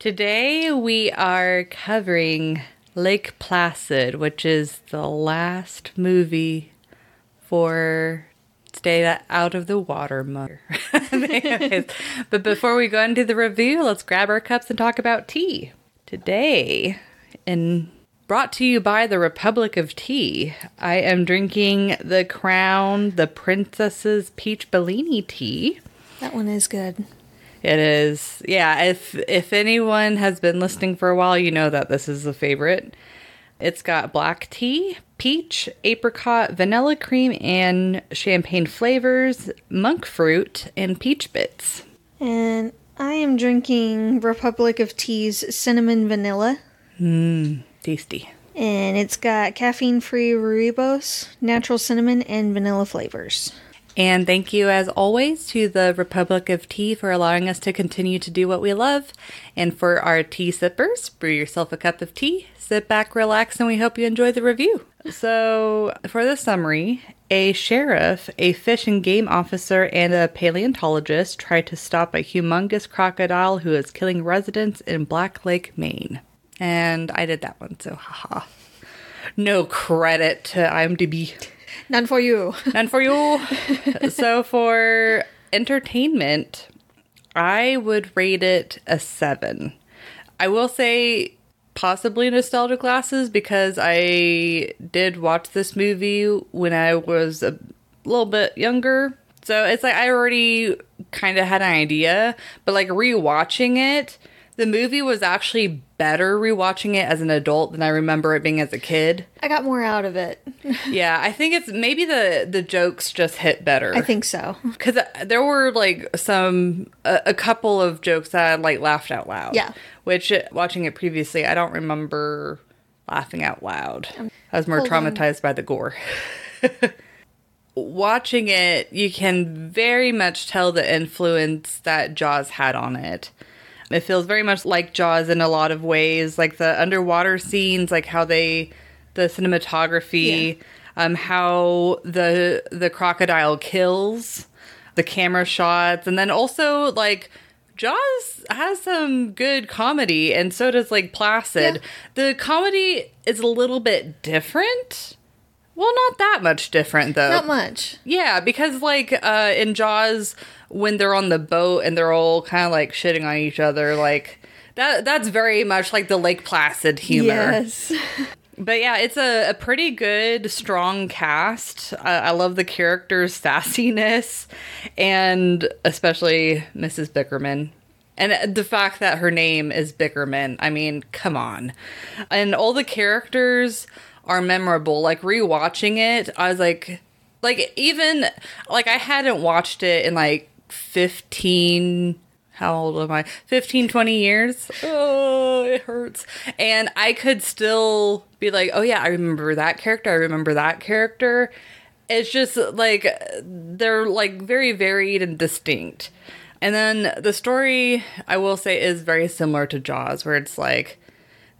Today we are covering Lake Placid, which is the last movie for Stay Out of the Water Mother. but before we go into the review, let's grab our cups and talk about tea. Today, and brought to you by the Republic of Tea, I am drinking the Crown, the Princess's Peach Bellini tea. That one is good. It is. Yeah, if if anyone has been listening for a while, you know that this is a favorite. It's got black tea, peach, apricot, vanilla cream, and champagne flavors, monk fruit, and peach bits. And I am drinking Republic of Tea's cinnamon vanilla. Mmm, tasty. And it's got caffeine free rooibos, natural cinnamon, and vanilla flavors. And thank you, as always, to the Republic of Tea for allowing us to continue to do what we love. And for our tea sippers, brew yourself a cup of tea, sit back, relax, and we hope you enjoy the review. So, for the summary, a sheriff, a fish and game officer, and a paleontologist try to stop a humongous crocodile who is killing residents in Black Lake, Maine. And I did that one, so haha. No credit to IMDb. None for you. None for you. so for entertainment, I would rate it a seven. I will say possibly nostalgia glasses because I did watch this movie when I was a little bit younger. So it's like I already kind of had an idea, but like rewatching it, the movie was actually better rewatching it as an adult than I remember it being as a kid. I got more out of it. yeah, I think it's maybe the the jokes just hit better. I think so. Cuz uh, there were like some a, a, couple of jokes that I like laughed out loud. Yeah. Which uh, watching it previously, I don't remember laughing out loud. Um, I was more traumatized on. by the gore. watching it, you can very much tell the influence that Jaws had on it. It feels very much like Jaws in a lot of ways, like the underwater scenes, like how they, the cinematography, yeah. um, how the the crocodile kills, the camera shots, and then also like Jaws has some good comedy, and so does Lake Placid. Yeah. The comedy is a little bit different. Well, not that much different though. Not much. Yeah, because like uh, in Jaws, when they're on the boat and they're all kind of like shitting on each other, like that that's very much like the Lake Placid humor. Yes. But yeah, it's a, a pretty good, strong cast. Uh, I love the characters' sassiness, and especially Mrs. Bickerman. And the fact that her name is Bickerman, I mean, come on. And all the characters are memorable. Like rewatching it, I was like, like even like I hadn't watched it in like 15 how old am I? 15, 20 years. Oh, it hurts. And I could still be like, oh, yeah, I remember that character. I remember that character. It's just like they're like very varied and distinct. And then the story, I will say, is very similar to Jaws, where it's like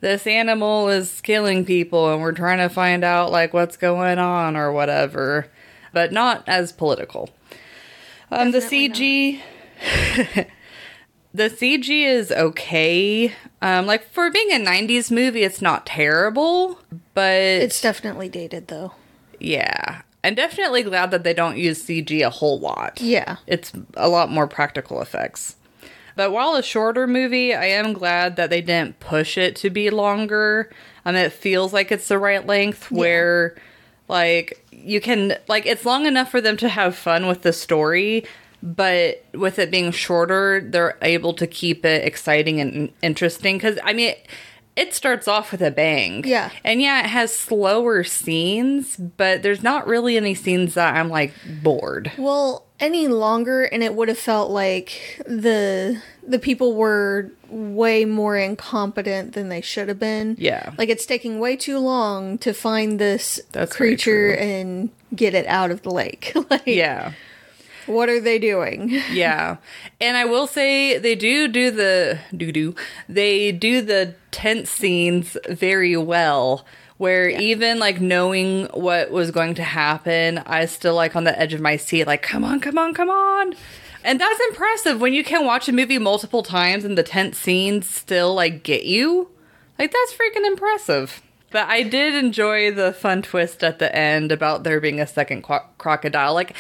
this animal is killing people and we're trying to find out like what's going on or whatever, but not as political. Um, the CG. the CG is okay. Um, like for being a '90s movie, it's not terrible, but it's definitely dated though. Yeah, I'm definitely glad that they don't use CG a whole lot. Yeah, it's a lot more practical effects. But while a shorter movie, I am glad that they didn't push it to be longer. And um, it feels like it's the right length yeah. where like you can like it's long enough for them to have fun with the story, but with it being shorter, they're able to keep it exciting and interesting cuz I mean it starts off with a bang. Yeah. And yeah, it has slower scenes, but there's not really any scenes that I'm like bored. Well, any longer and it would have felt like the the people were way more incompetent than they should have been. Yeah. Like it's taking way too long to find this That's creature and get it out of the lake. like Yeah. What are they doing? Yeah. And I will say they do do the do do. They do the tense scenes very well where even like knowing what was going to happen, I still like on the edge of my seat like come on, come on, come on. And that's impressive when you can watch a movie multiple times and the tense scenes still like get you. Like that's freaking impressive. But I did enjoy the fun twist at the end about there being a second cro- crocodile. Like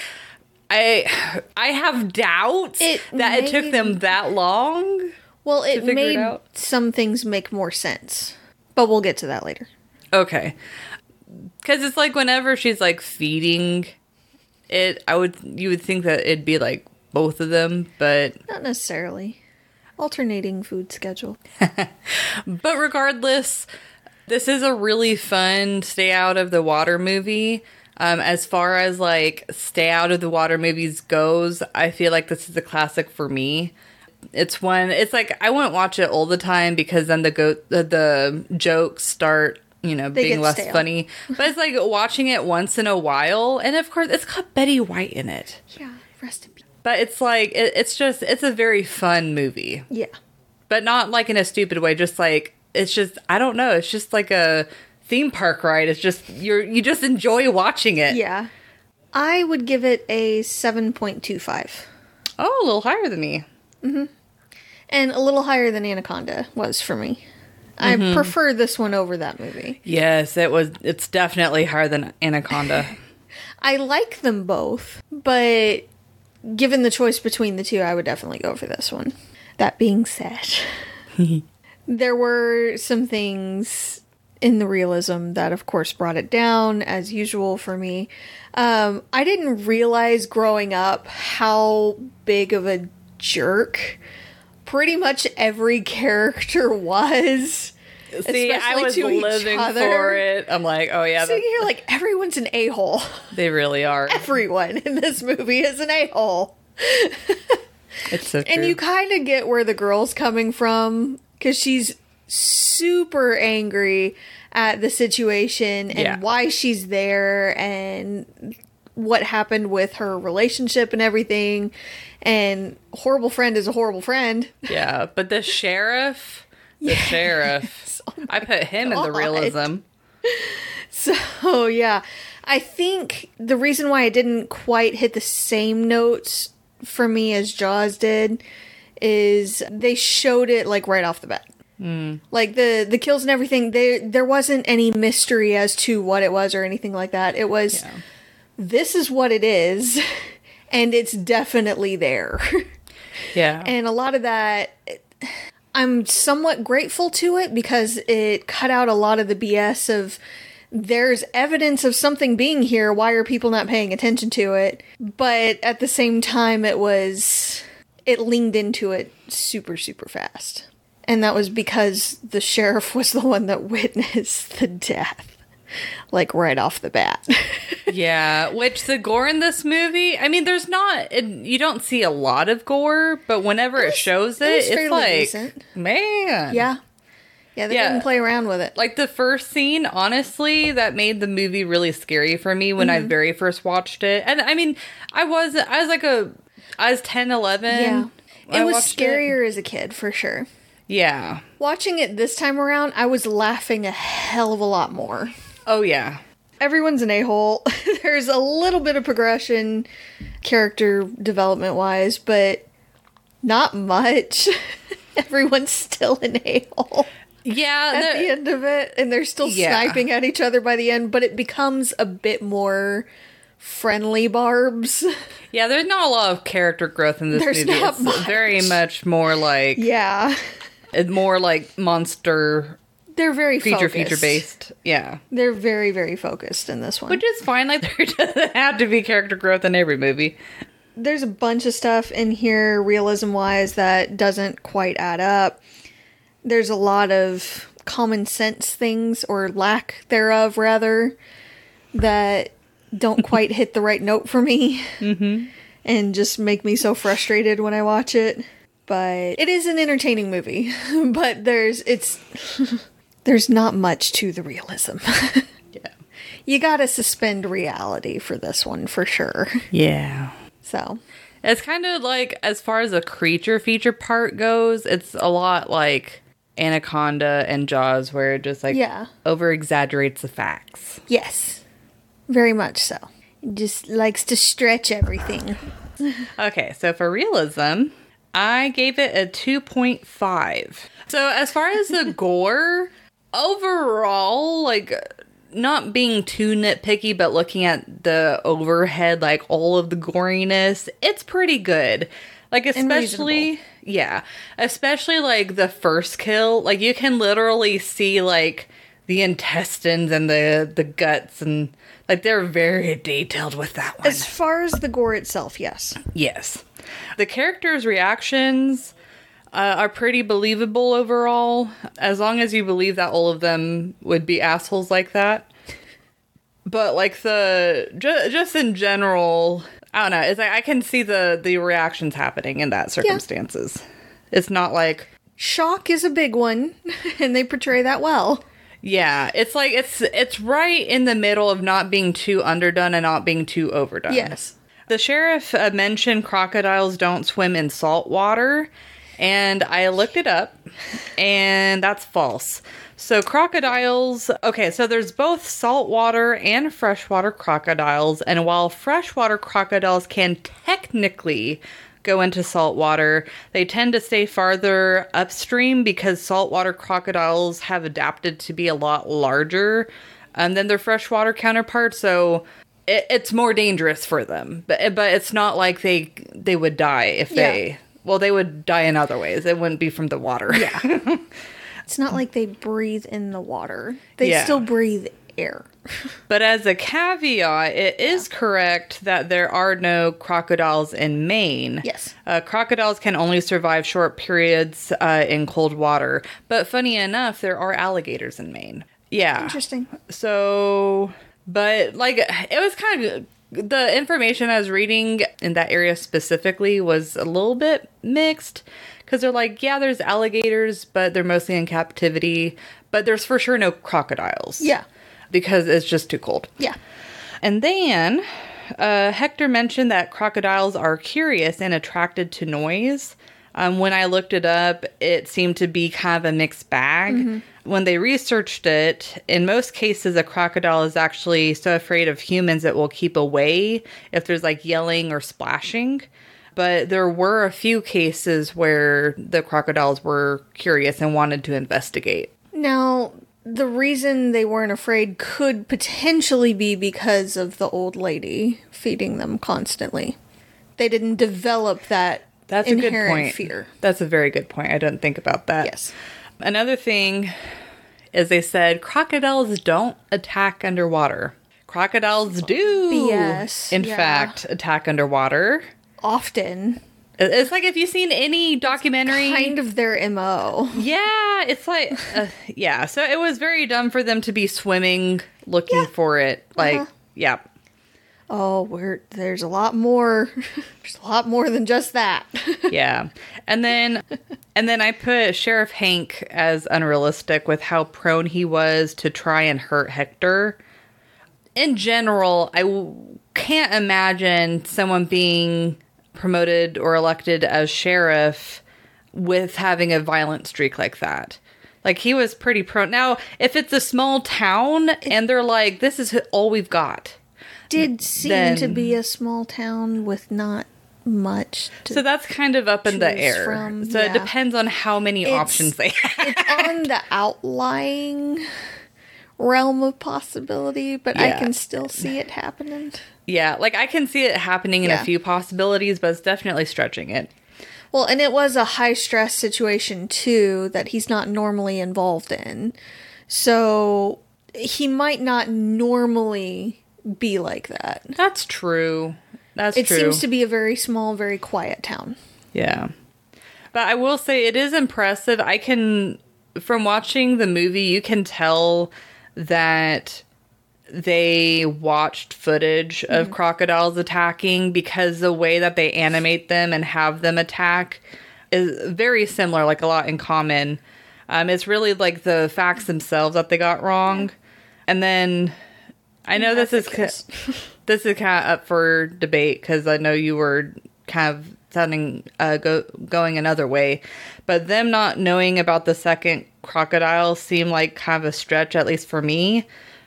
I I have doubts It that it took them that long. Well, it it made out? some things make more sense. But we'll get to that later. Okay. Cuz it's like whenever she's like feeding it, I would you would think that it'd be like both of them, but Not necessarily. Alternating food schedule. But regardless, this is a really fun stay out of the water movie. Um, as far as like stay out of the water movies goes, I feel like this is a classic for me. It's one. It's like I wouldn't watch it all the time because then the go the, the jokes start you know They being less stale. funny. But it's like watching it once in a while, and of course it's got Betty White in it. Yeah, rest in peace. But it's like it, it's just it's a very fun movie Yeah. but not like in a stupid way just like it's just i don't know it's just like a theme park ride it's just you're you just enjoy watching it Yeah. I would give it a 7.25. oh a little higher than me mm-hmm. And a little higher than Anaconda was for me. I mm-hmm. prefer this one over that movie. yes it was it's definitely higher than anaconda I like them both, but given the choice between the two, I would definitely go for this one. That being said, there were some things in the realism that, of course, brought it down, as usual for me. Um, I didn't realize growing up how big of a jerk pretty much every character was. see i was living for it i'm like oh yeah So you're like, everyone's an a hole. they really are Everyone in this movie is an a hole. it's so true. And you kind of get where the girl's coming from because she's super angry at the situation and Yeah. why she's there and what happened with her relationship and everything. And horrible friend is a horrible friend. yeah but the sheriff the sheriff oh i put him in the realism So yeah, I think the reason why it didn't quite hit the same notes for me as Jaws did is they showed it like right off the bat. Like the the kills and everything, there there wasn't any mystery as to what it was or anything like that. It was Yeah. this is what it is, and it's definitely there. yeah And a lot of that, I'm somewhat grateful to it because it cut out a lot of the BS of there's evidence of something being here. Why are people not paying attention to it? But at the same time, it was, it leaned into it super, super fast. And that was because the sheriff was the one that witnessed the death, like right off the bat. Yeah, which the gore in this movie, I mean, there's not, it, you don't see a lot of gore, but whenever it, shows it, it it's like, decent. man. yeah. Yeah, they Yeah. didn't play around with it. Like the first scene, honestly, that made the movie really scary for me when Mm-hmm. I very first watched it. And I mean, I was, I was like a, I was 10, 11. Yeah. It was scarier as a kid, for sure. Yeah. Watching it this time around, I was laughing a hell of a lot more. Oh, yeah. Everyone's an a hole. There's a little bit of progression, character development wise, but not much. Everyone's still an a hole Yeah. at the- end of it, and they're still Yeah. sniping at each other by the end, but it becomes a bit more friendly barbs. yeah, there's not a lot of character growth in this There's movie. not it's much. very much more like, yeah. It's more like monster They're very feature focused. feature based. Yeah. They're very, very focused in this one. Which is fine. Like there doesn't have to be character growth in every movie. there's a bunch of stuff in here realism wise that doesn't quite add up there's a lot of common sense things or lack thereof rather that don't quite hit the right note for me mm-hmm. and just make me so frustrated when I watch it. But it is an entertaining movie, but there's it's there's not much to the realism. Yeah. you gotta suspend reality for this one for sure. Yeah. So It's kind of like, as far as the creature feature part goes, it's a lot like Anaconda and Jaws, where it just like Yeah. over exaggerates the facts. yes, very much so. It just likes to stretch everything. Okay, so for realism, I gave it a 2.5. So as far as the gore, overall, like not being too nitpicky, but looking at the overhead, like all of the goriness, it's pretty good. Like especially yeah, especially like the first kill, like you can literally see like the intestines and the the guts and like they're very detailed with that one. As far as the gore itself, yes. Yes. The characters' reactions uh, are pretty believable overall, as long as you believe that all of them would be assholes like that. But like the ju- just in general, I don't know. It's like I can see the the reactions happening in that circumstances. It's not like Shock is a big one, and they portray that well. yeah, it's like it's it's right in the middle of not being too underdone and not being too overdone. Yes. The sheriff uh, mentioned crocodiles don't swim in salt water, and I looked it up, and that's false. So, crocodiles, okay, so there's both saltwater and freshwater crocodiles, and while freshwater crocodiles can technically go into saltwater, they tend to stay farther upstream because saltwater crocodiles have adapted to be a lot larger um, than their freshwater counterparts. So, it, it's more dangerous for them, but but it's not like they they would die if Yeah. they well they would die in other ways. It wouldn't be from the water. Yeah, It's not like they breathe in the water. They Yeah. still breathe air. but as a caveat, it is correct that there are no crocodiles in Maine. Yes. uh, crocodiles can only survive short periods uh, in cold water. But funny enough, there are alligators in Maine. Yeah, Interesting. So, but like it was kind of the information I was reading in that area specifically was a little bit mixed because they're like, yeah, there's alligators, but they're mostly in captivity, but there's for sure no crocodiles. Yeah. Because it's just too cold. Yeah. And then uh, Hector mentioned that crocodiles are curious and attracted to noise. Um, when I looked it up, it seemed to be kind of a mixed bag. When they researched it, in most cases, a crocodile is actually so afraid of humans it will keep away if there's like yelling or splashing. But there were a few cases where the crocodiles were curious and wanted to investigate. Now, the reason they weren't afraid could potentially be because of the old lady feeding them constantly. They didn't develop that That's a good point. fear. That's a very good point. I didn't think about that. Yes. Another thing is they said crocodiles don't attack underwater. Crocodiles do. BS, In yeah. fact, attack underwater. Often, It's like if you've seen any documentary. kind of their MO. yeah, it's like, uh, yeah. So it was very dumb for them to be swimming looking for it. Like, Uh-huh. yeah. Oh, we're, there's a lot more. there's a lot more than just that. yeah and then and then i put sheriff hank as unrealistic with how prone he was to try and hurt hector in general i w- can't imagine someone being promoted or elected as sheriff with having a violent streak like that like he was pretty prone now if it's a small town and they're like this is all we've got Did seem to be a small town with not much. To, so that's kind of up in the air from, so it depends on how many It's- options they have it's on the outlying realm of possibility, but I can still see it happening. Yeah, like I can see it happening in Yeah. a few possibilities, but it's definitely stretching it. Well, and it was a high stress situation too that he's not normally involved in. So he might not normally be like that. That's true. That's It true. It seems to be a very small, very quiet town. yeah. But I will say it is impressive. I can from watching the movie, you can tell that they watched footage of Mm-hmm. crocodiles attacking because the way that they animate them and have them attack is very similar, like a lot in common. Um, it's really like the facts themselves that they got wrong. And then I know this is ca- this is kind of up for debate because I know you were kind of sounding uh, go, going another way, but them not knowing about the second crocodile seemed like kind of a stretch, at least for me.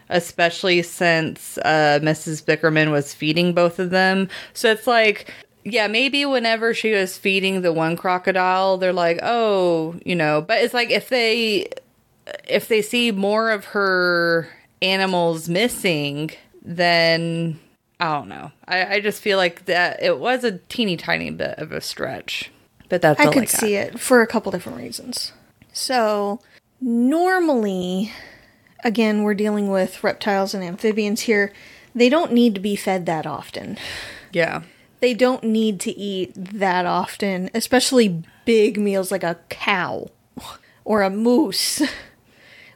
Especially since uh, Mrs. Bickerman was feeding both of them. So it's like, yeah, maybe whenever she was feeding the one crocodile, they're like, oh, you know, but it's like if they if they see more of her animals missing, then I don't know. I, I just feel like that it was a teeny tiny bit of a stretch. But that's I could got. see it for a couple different reasons. So, normally, again, we're dealing with reptiles and amphibians here. They don't need to be fed that often. Yeah. They don't need to eat that often, especially big meals like a cow or a moose,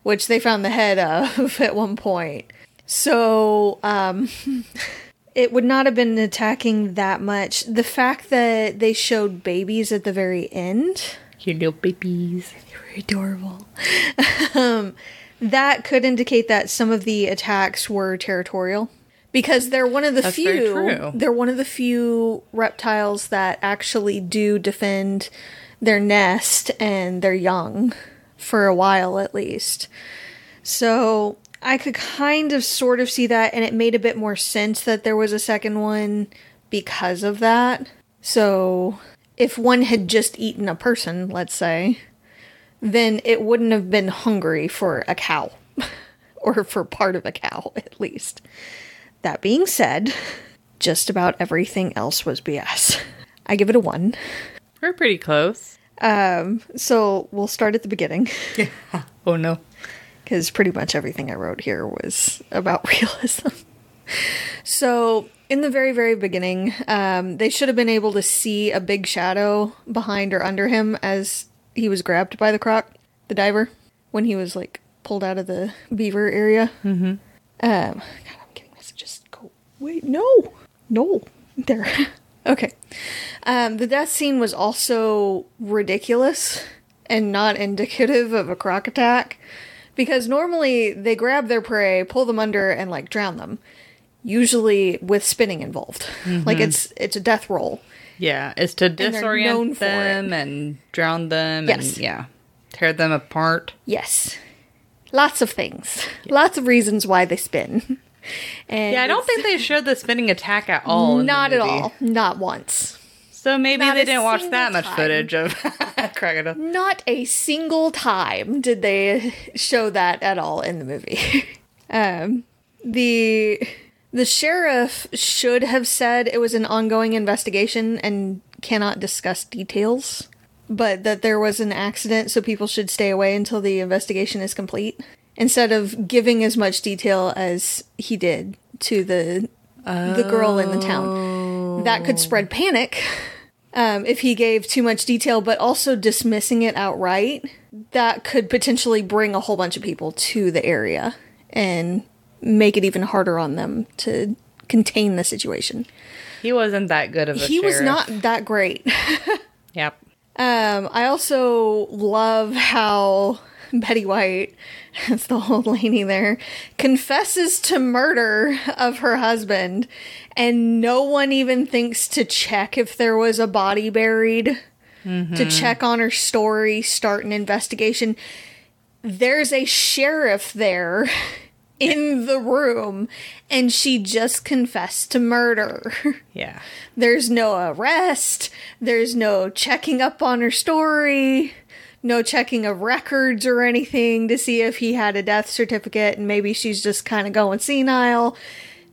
which they found the head of at one point. So, um, it would not have been attacking that much. The fact that they showed babies at the very end, You little babies. They're very adorable. um, that could indicate that some of the attacks were territorial because they're one of the That's few they're one of the few reptiles that actually do defend their nest and their young for a while at least. So I could kind of sort of see that, and it made a bit more sense that there was a second one because of that. So if one had just eaten a person, let's say, then it wouldn't have been hungry for a cow, or for part of a cow at least. That being said, just about everything else was BS. I give it a one. We're pretty close. Um, so we'll start at the beginning. Oh no. because pretty much everything I wrote here was about realism. so, in the very, very beginning, um, they should have been able to see a big shadow behind or under him as he was grabbed by the croc, the diver, when he was like pulled out of the beaver area. Mm-hmm. Um, God, I'm getting messages. Go. Wait, no, no, there. Okay. Um, the death scene was also ridiculous and not indicative of a croc attack because normally they grab their prey, pull them under, and like drown them. Usually with spinning involved, like it's it's a death roll. Yeah, it's to disorient them and drown them Yes. and yeah, tear them apart. Yes, lots of things, lots of reasons why they spin. And Yeah, I don't think they showed the spinning attack at all. not at all, not once. So maybe Not they didn't watch that much time. footage of crocodile. Not a single time did they show that at all in the movie. um, the the sheriff should have said it was an ongoing investigation and cannot discuss details, but that there was an accident, so people should stay away until the investigation is complete. Instead of giving as much detail as he did to the the girl in the town, that could spread panic um, if he gave too much detail, but also dismissing it outright, that could potentially bring a whole bunch of people to the area and make it even harder on them to contain the situation. He wasn't that good of a he was not that great. Yep. Um, I also love how Betty White, that's the old lady there, confesses to murder of her husband, and no one even thinks to check if there was a body buried, to mm-hmm. check on her story, start an investigation. There's a sheriff there in the room, and she just confessed to murder. Yeah. There's no arrest. There's no checking up on her story. No checking of records or anything to see if he had a death certificate and maybe she's just kind of going senile.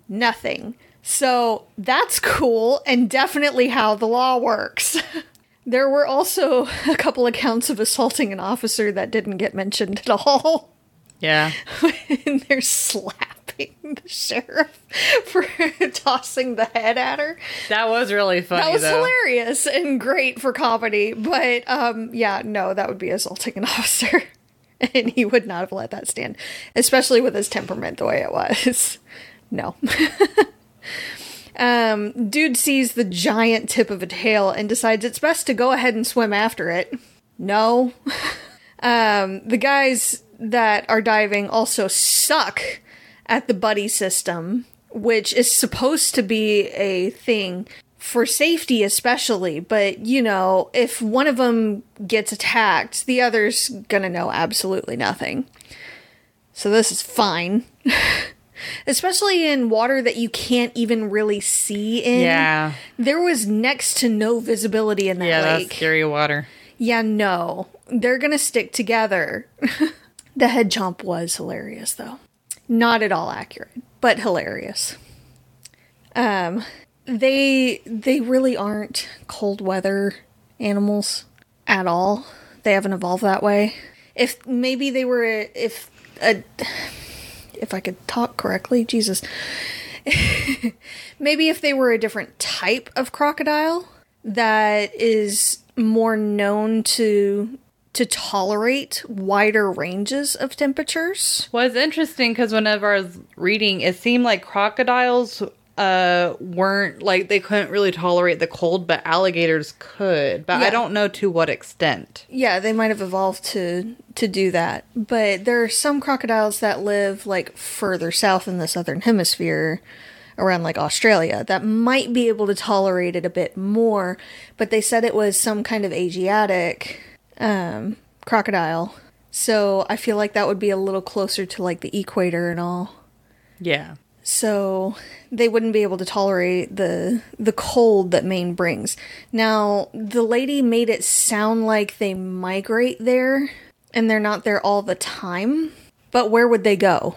Nothing. So that's cool and definitely how the law works. there were also a couple accounts of assaulting an officer that didn't get mentioned at all. Yeah. and they're slapping the sheriff for tossing the head at her. That was really funny That was though. hilarious and great for comedy, but um, yeah, no, that would be assaulting an officer. and he would not have let that stand, especially with his temperament the way it was. No. um, dude sees the giant tip of a tail and decides it's best to go ahead and swim after it. No. um, the guys that are diving also suck at the buddy system, which is supposed to be a thing for safety, especially. But you know, if one of them gets attacked, the other's gonna know absolutely nothing. So this is fine. especially in water that you can't even really see in. Yeah. There was next to no visibility in that Yeah, lake. scary water. Yeah, no. They're gonna stick together. the head chomp was hilarious though. Not at all accurate, but hilarious. Um they they really aren't cold weather animals at all. They haven't evolved that way. If maybe they were if a if I could talk correctly, Jesus. maybe if they were a different type of crocodile that is more known to to tolerate wider ranges of temperatures. Well, it's interesting because whenever I was reading, it seemed like crocodiles uh weren't like they couldn't really tolerate the cold, but alligators could. But Yeah. I don't know to what extent. Yeah, they might have evolved to to do that. But there are some crocodiles that live like further south in the southern hemisphere around like Australia that might be able to tolerate it a bit more, but they said it was some kind of Asiatic um crocodile. So I feel like that would be a little closer to like the equator and all. Yeah. so they wouldn't be able to tolerate the the cold that Maine brings. Now, the lady made it sound like they migrate there and they're not there all the time. But where would they go?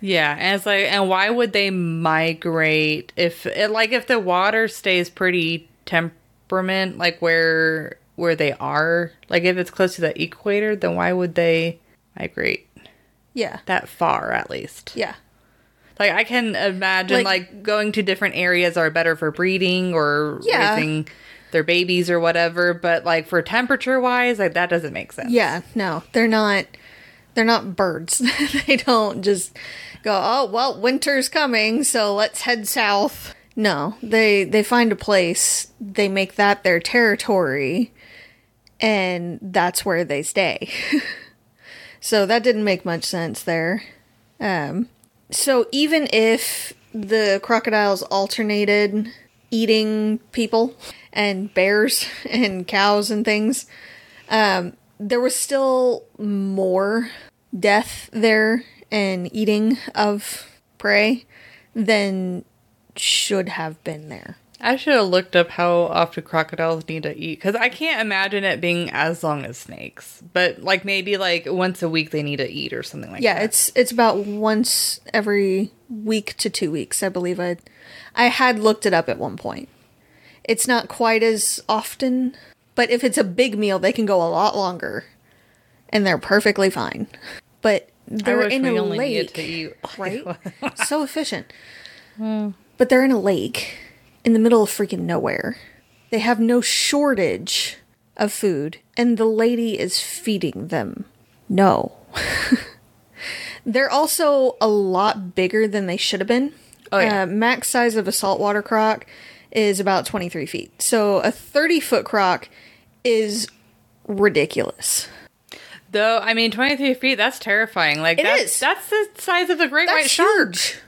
Yeah, and it's like, and why would they migrate if, it, like, if the water stays pretty temperament, like where where they are, like if it's close to the equator, then why would they migrate Yeah. that far at least? Yeah. Like I can imagine, Like- like, going to different areas are better for breeding or Yeah. raising their babies or whatever, but like for temperature wise, like that doesn't make sense. Yeah, no. They're not they're not birds. they don't just go, "Oh, well, winter's coming, so let's head south." No, they they find a place, they make that their territory, and that's where they stay. so that didn't make much sense there. Um so even if the crocodiles alternated eating people and bears and cows and things, um, there was still more death there and eating of prey than should have been there. I should have looked up how often crocodiles need to eat because I can't imagine it being as long as snakes. But like maybe like once a week they need to eat or something like Yeah, that. Yeah, it's it's about once every week to two weeks, I believe. I I had looked it up at one point. It's not quite as often, but if it's a big meal, they can go a lot longer, and they're perfectly fine. But they're wish in we a only lake, to eat. right? so efficient. Hmm. But they're in a lake in the middle of freaking nowhere. They have no shortage of food, and the lady is feeding them. No. they're also a lot bigger than they should have been. Oh, yeah. Uh, max size of a saltwater croc is about 23 feet. So a 30 foot croc is ridiculous. Though I mean, twenty three feet. That's terrifying. Like It that's, is. That's the size of a great white That's shark. huge.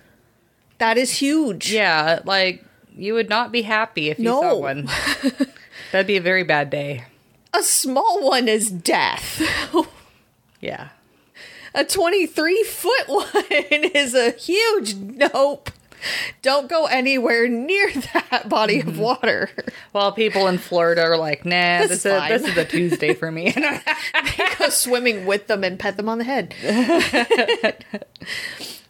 That is huge. Yeah, like you would not be happy if you No. saw one. That'd be a very bad day. A small one is death. Yeah. A 23 foot one is a huge nope. Don't go anywhere near that body of mm-hmm. water. Well, people in Florida are like, nah, This this, is fine. this is a Tuesday for me. They go swimming with them and pet them on the head.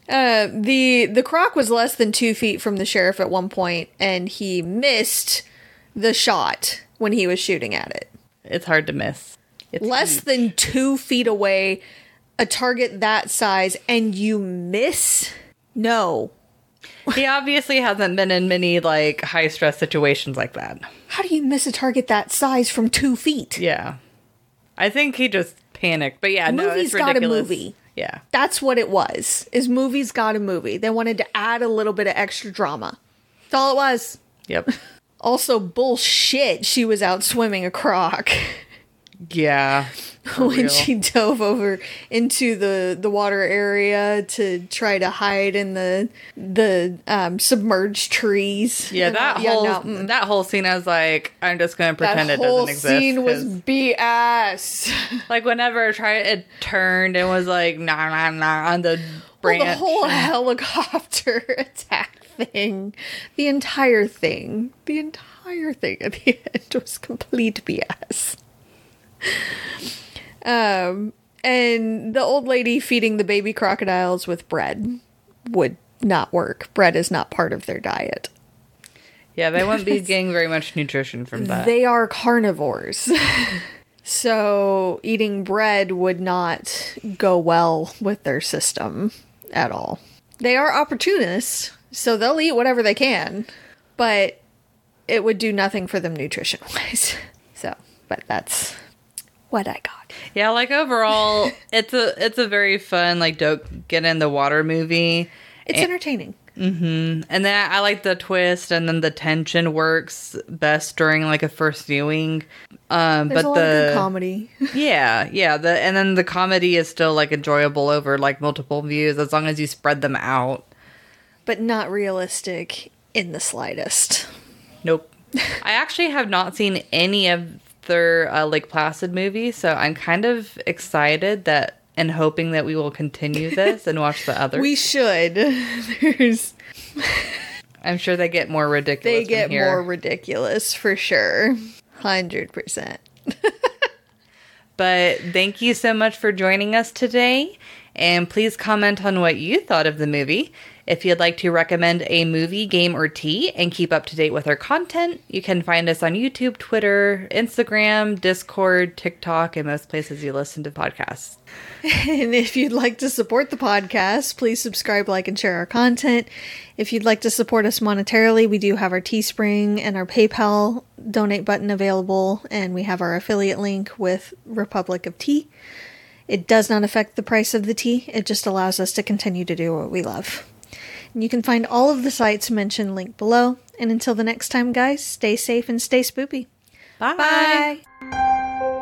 Uh, the the croc was less than two feet from the sheriff at one point, and he missed the shot when he was shooting at it. it's hard to miss. It's Less huge. than two feet away, a target that size, and you miss? No. he obviously hasn't been in many like high stress situations like that. How do you miss a target that size from two feet? Yeah. I think he just panicked. But yeah, no, Movie's it's got a ridiculous. movie. Yeah. That's what it was. Is movies got a movie. They wanted to add a little bit of extra drama. That's all it was. Yep. Also, bullshit. She was out swimming a croc Yeah. when real. she dove over into the the water area to try to hide in the the um, submerged trees. Yeah, that all- yeah, whole no, mm. that whole scene, I was like, I'm just gonna pretend it whole doesn't exist. That scene was BS. like whenever tried, it turned and was like nah nah nah on the Well, branch. the whole helicopter attack thing, the entire thing, the entire thing at the end was complete BS. Um, and the old lady feeding the baby crocodiles with bread would not work. Bread is not part of their diet. yeah, they wouldn't be getting very much nutrition from that. They are carnivores. so eating bread would not go well with their system at all. They are opportunists, so they'll eat whatever they can, but it would do nothing for them nutrition wise. So, but that's what I got. yeah, like overall, it's a it's a very fun like don't get in the water movie. It's entertaining. And then I like the twist, and then the tension works best during like a first viewing. Um, There's but a lot of good the comedy. yeah, yeah, the and then the comedy is still like enjoyable over like multiple views as long as you spread them out. but not realistic in the slightest. Nope. I actually have not seen any of their uh, Lake Placid movie, so I'm kind of excited that and hoping that we will continue this and watch the other. We should. There's I'm sure they get more ridiculous. they get more ridiculous for sure. 100%. But thank you so much for joining us today. And please comment on what you thought of the movie. If you'd like to recommend a movie, game, or tea and keep up to date with our content, you can find us on YouTube, Twitter, Instagram, Discord, TikTok, and most places you listen to podcasts. And if you'd like to support the podcast, please subscribe, like, and share our content. If you'd like to support us monetarily, we do have our Teespring and our PayPal donate button available, and we have our affiliate link with Republic of Tea. It does not affect the price of the tea, it just allows us to continue to do what we love. And you can find all of the sites mentioned linked below. And until the next time, guys, stay safe and stay spoopy. Bye. Bye.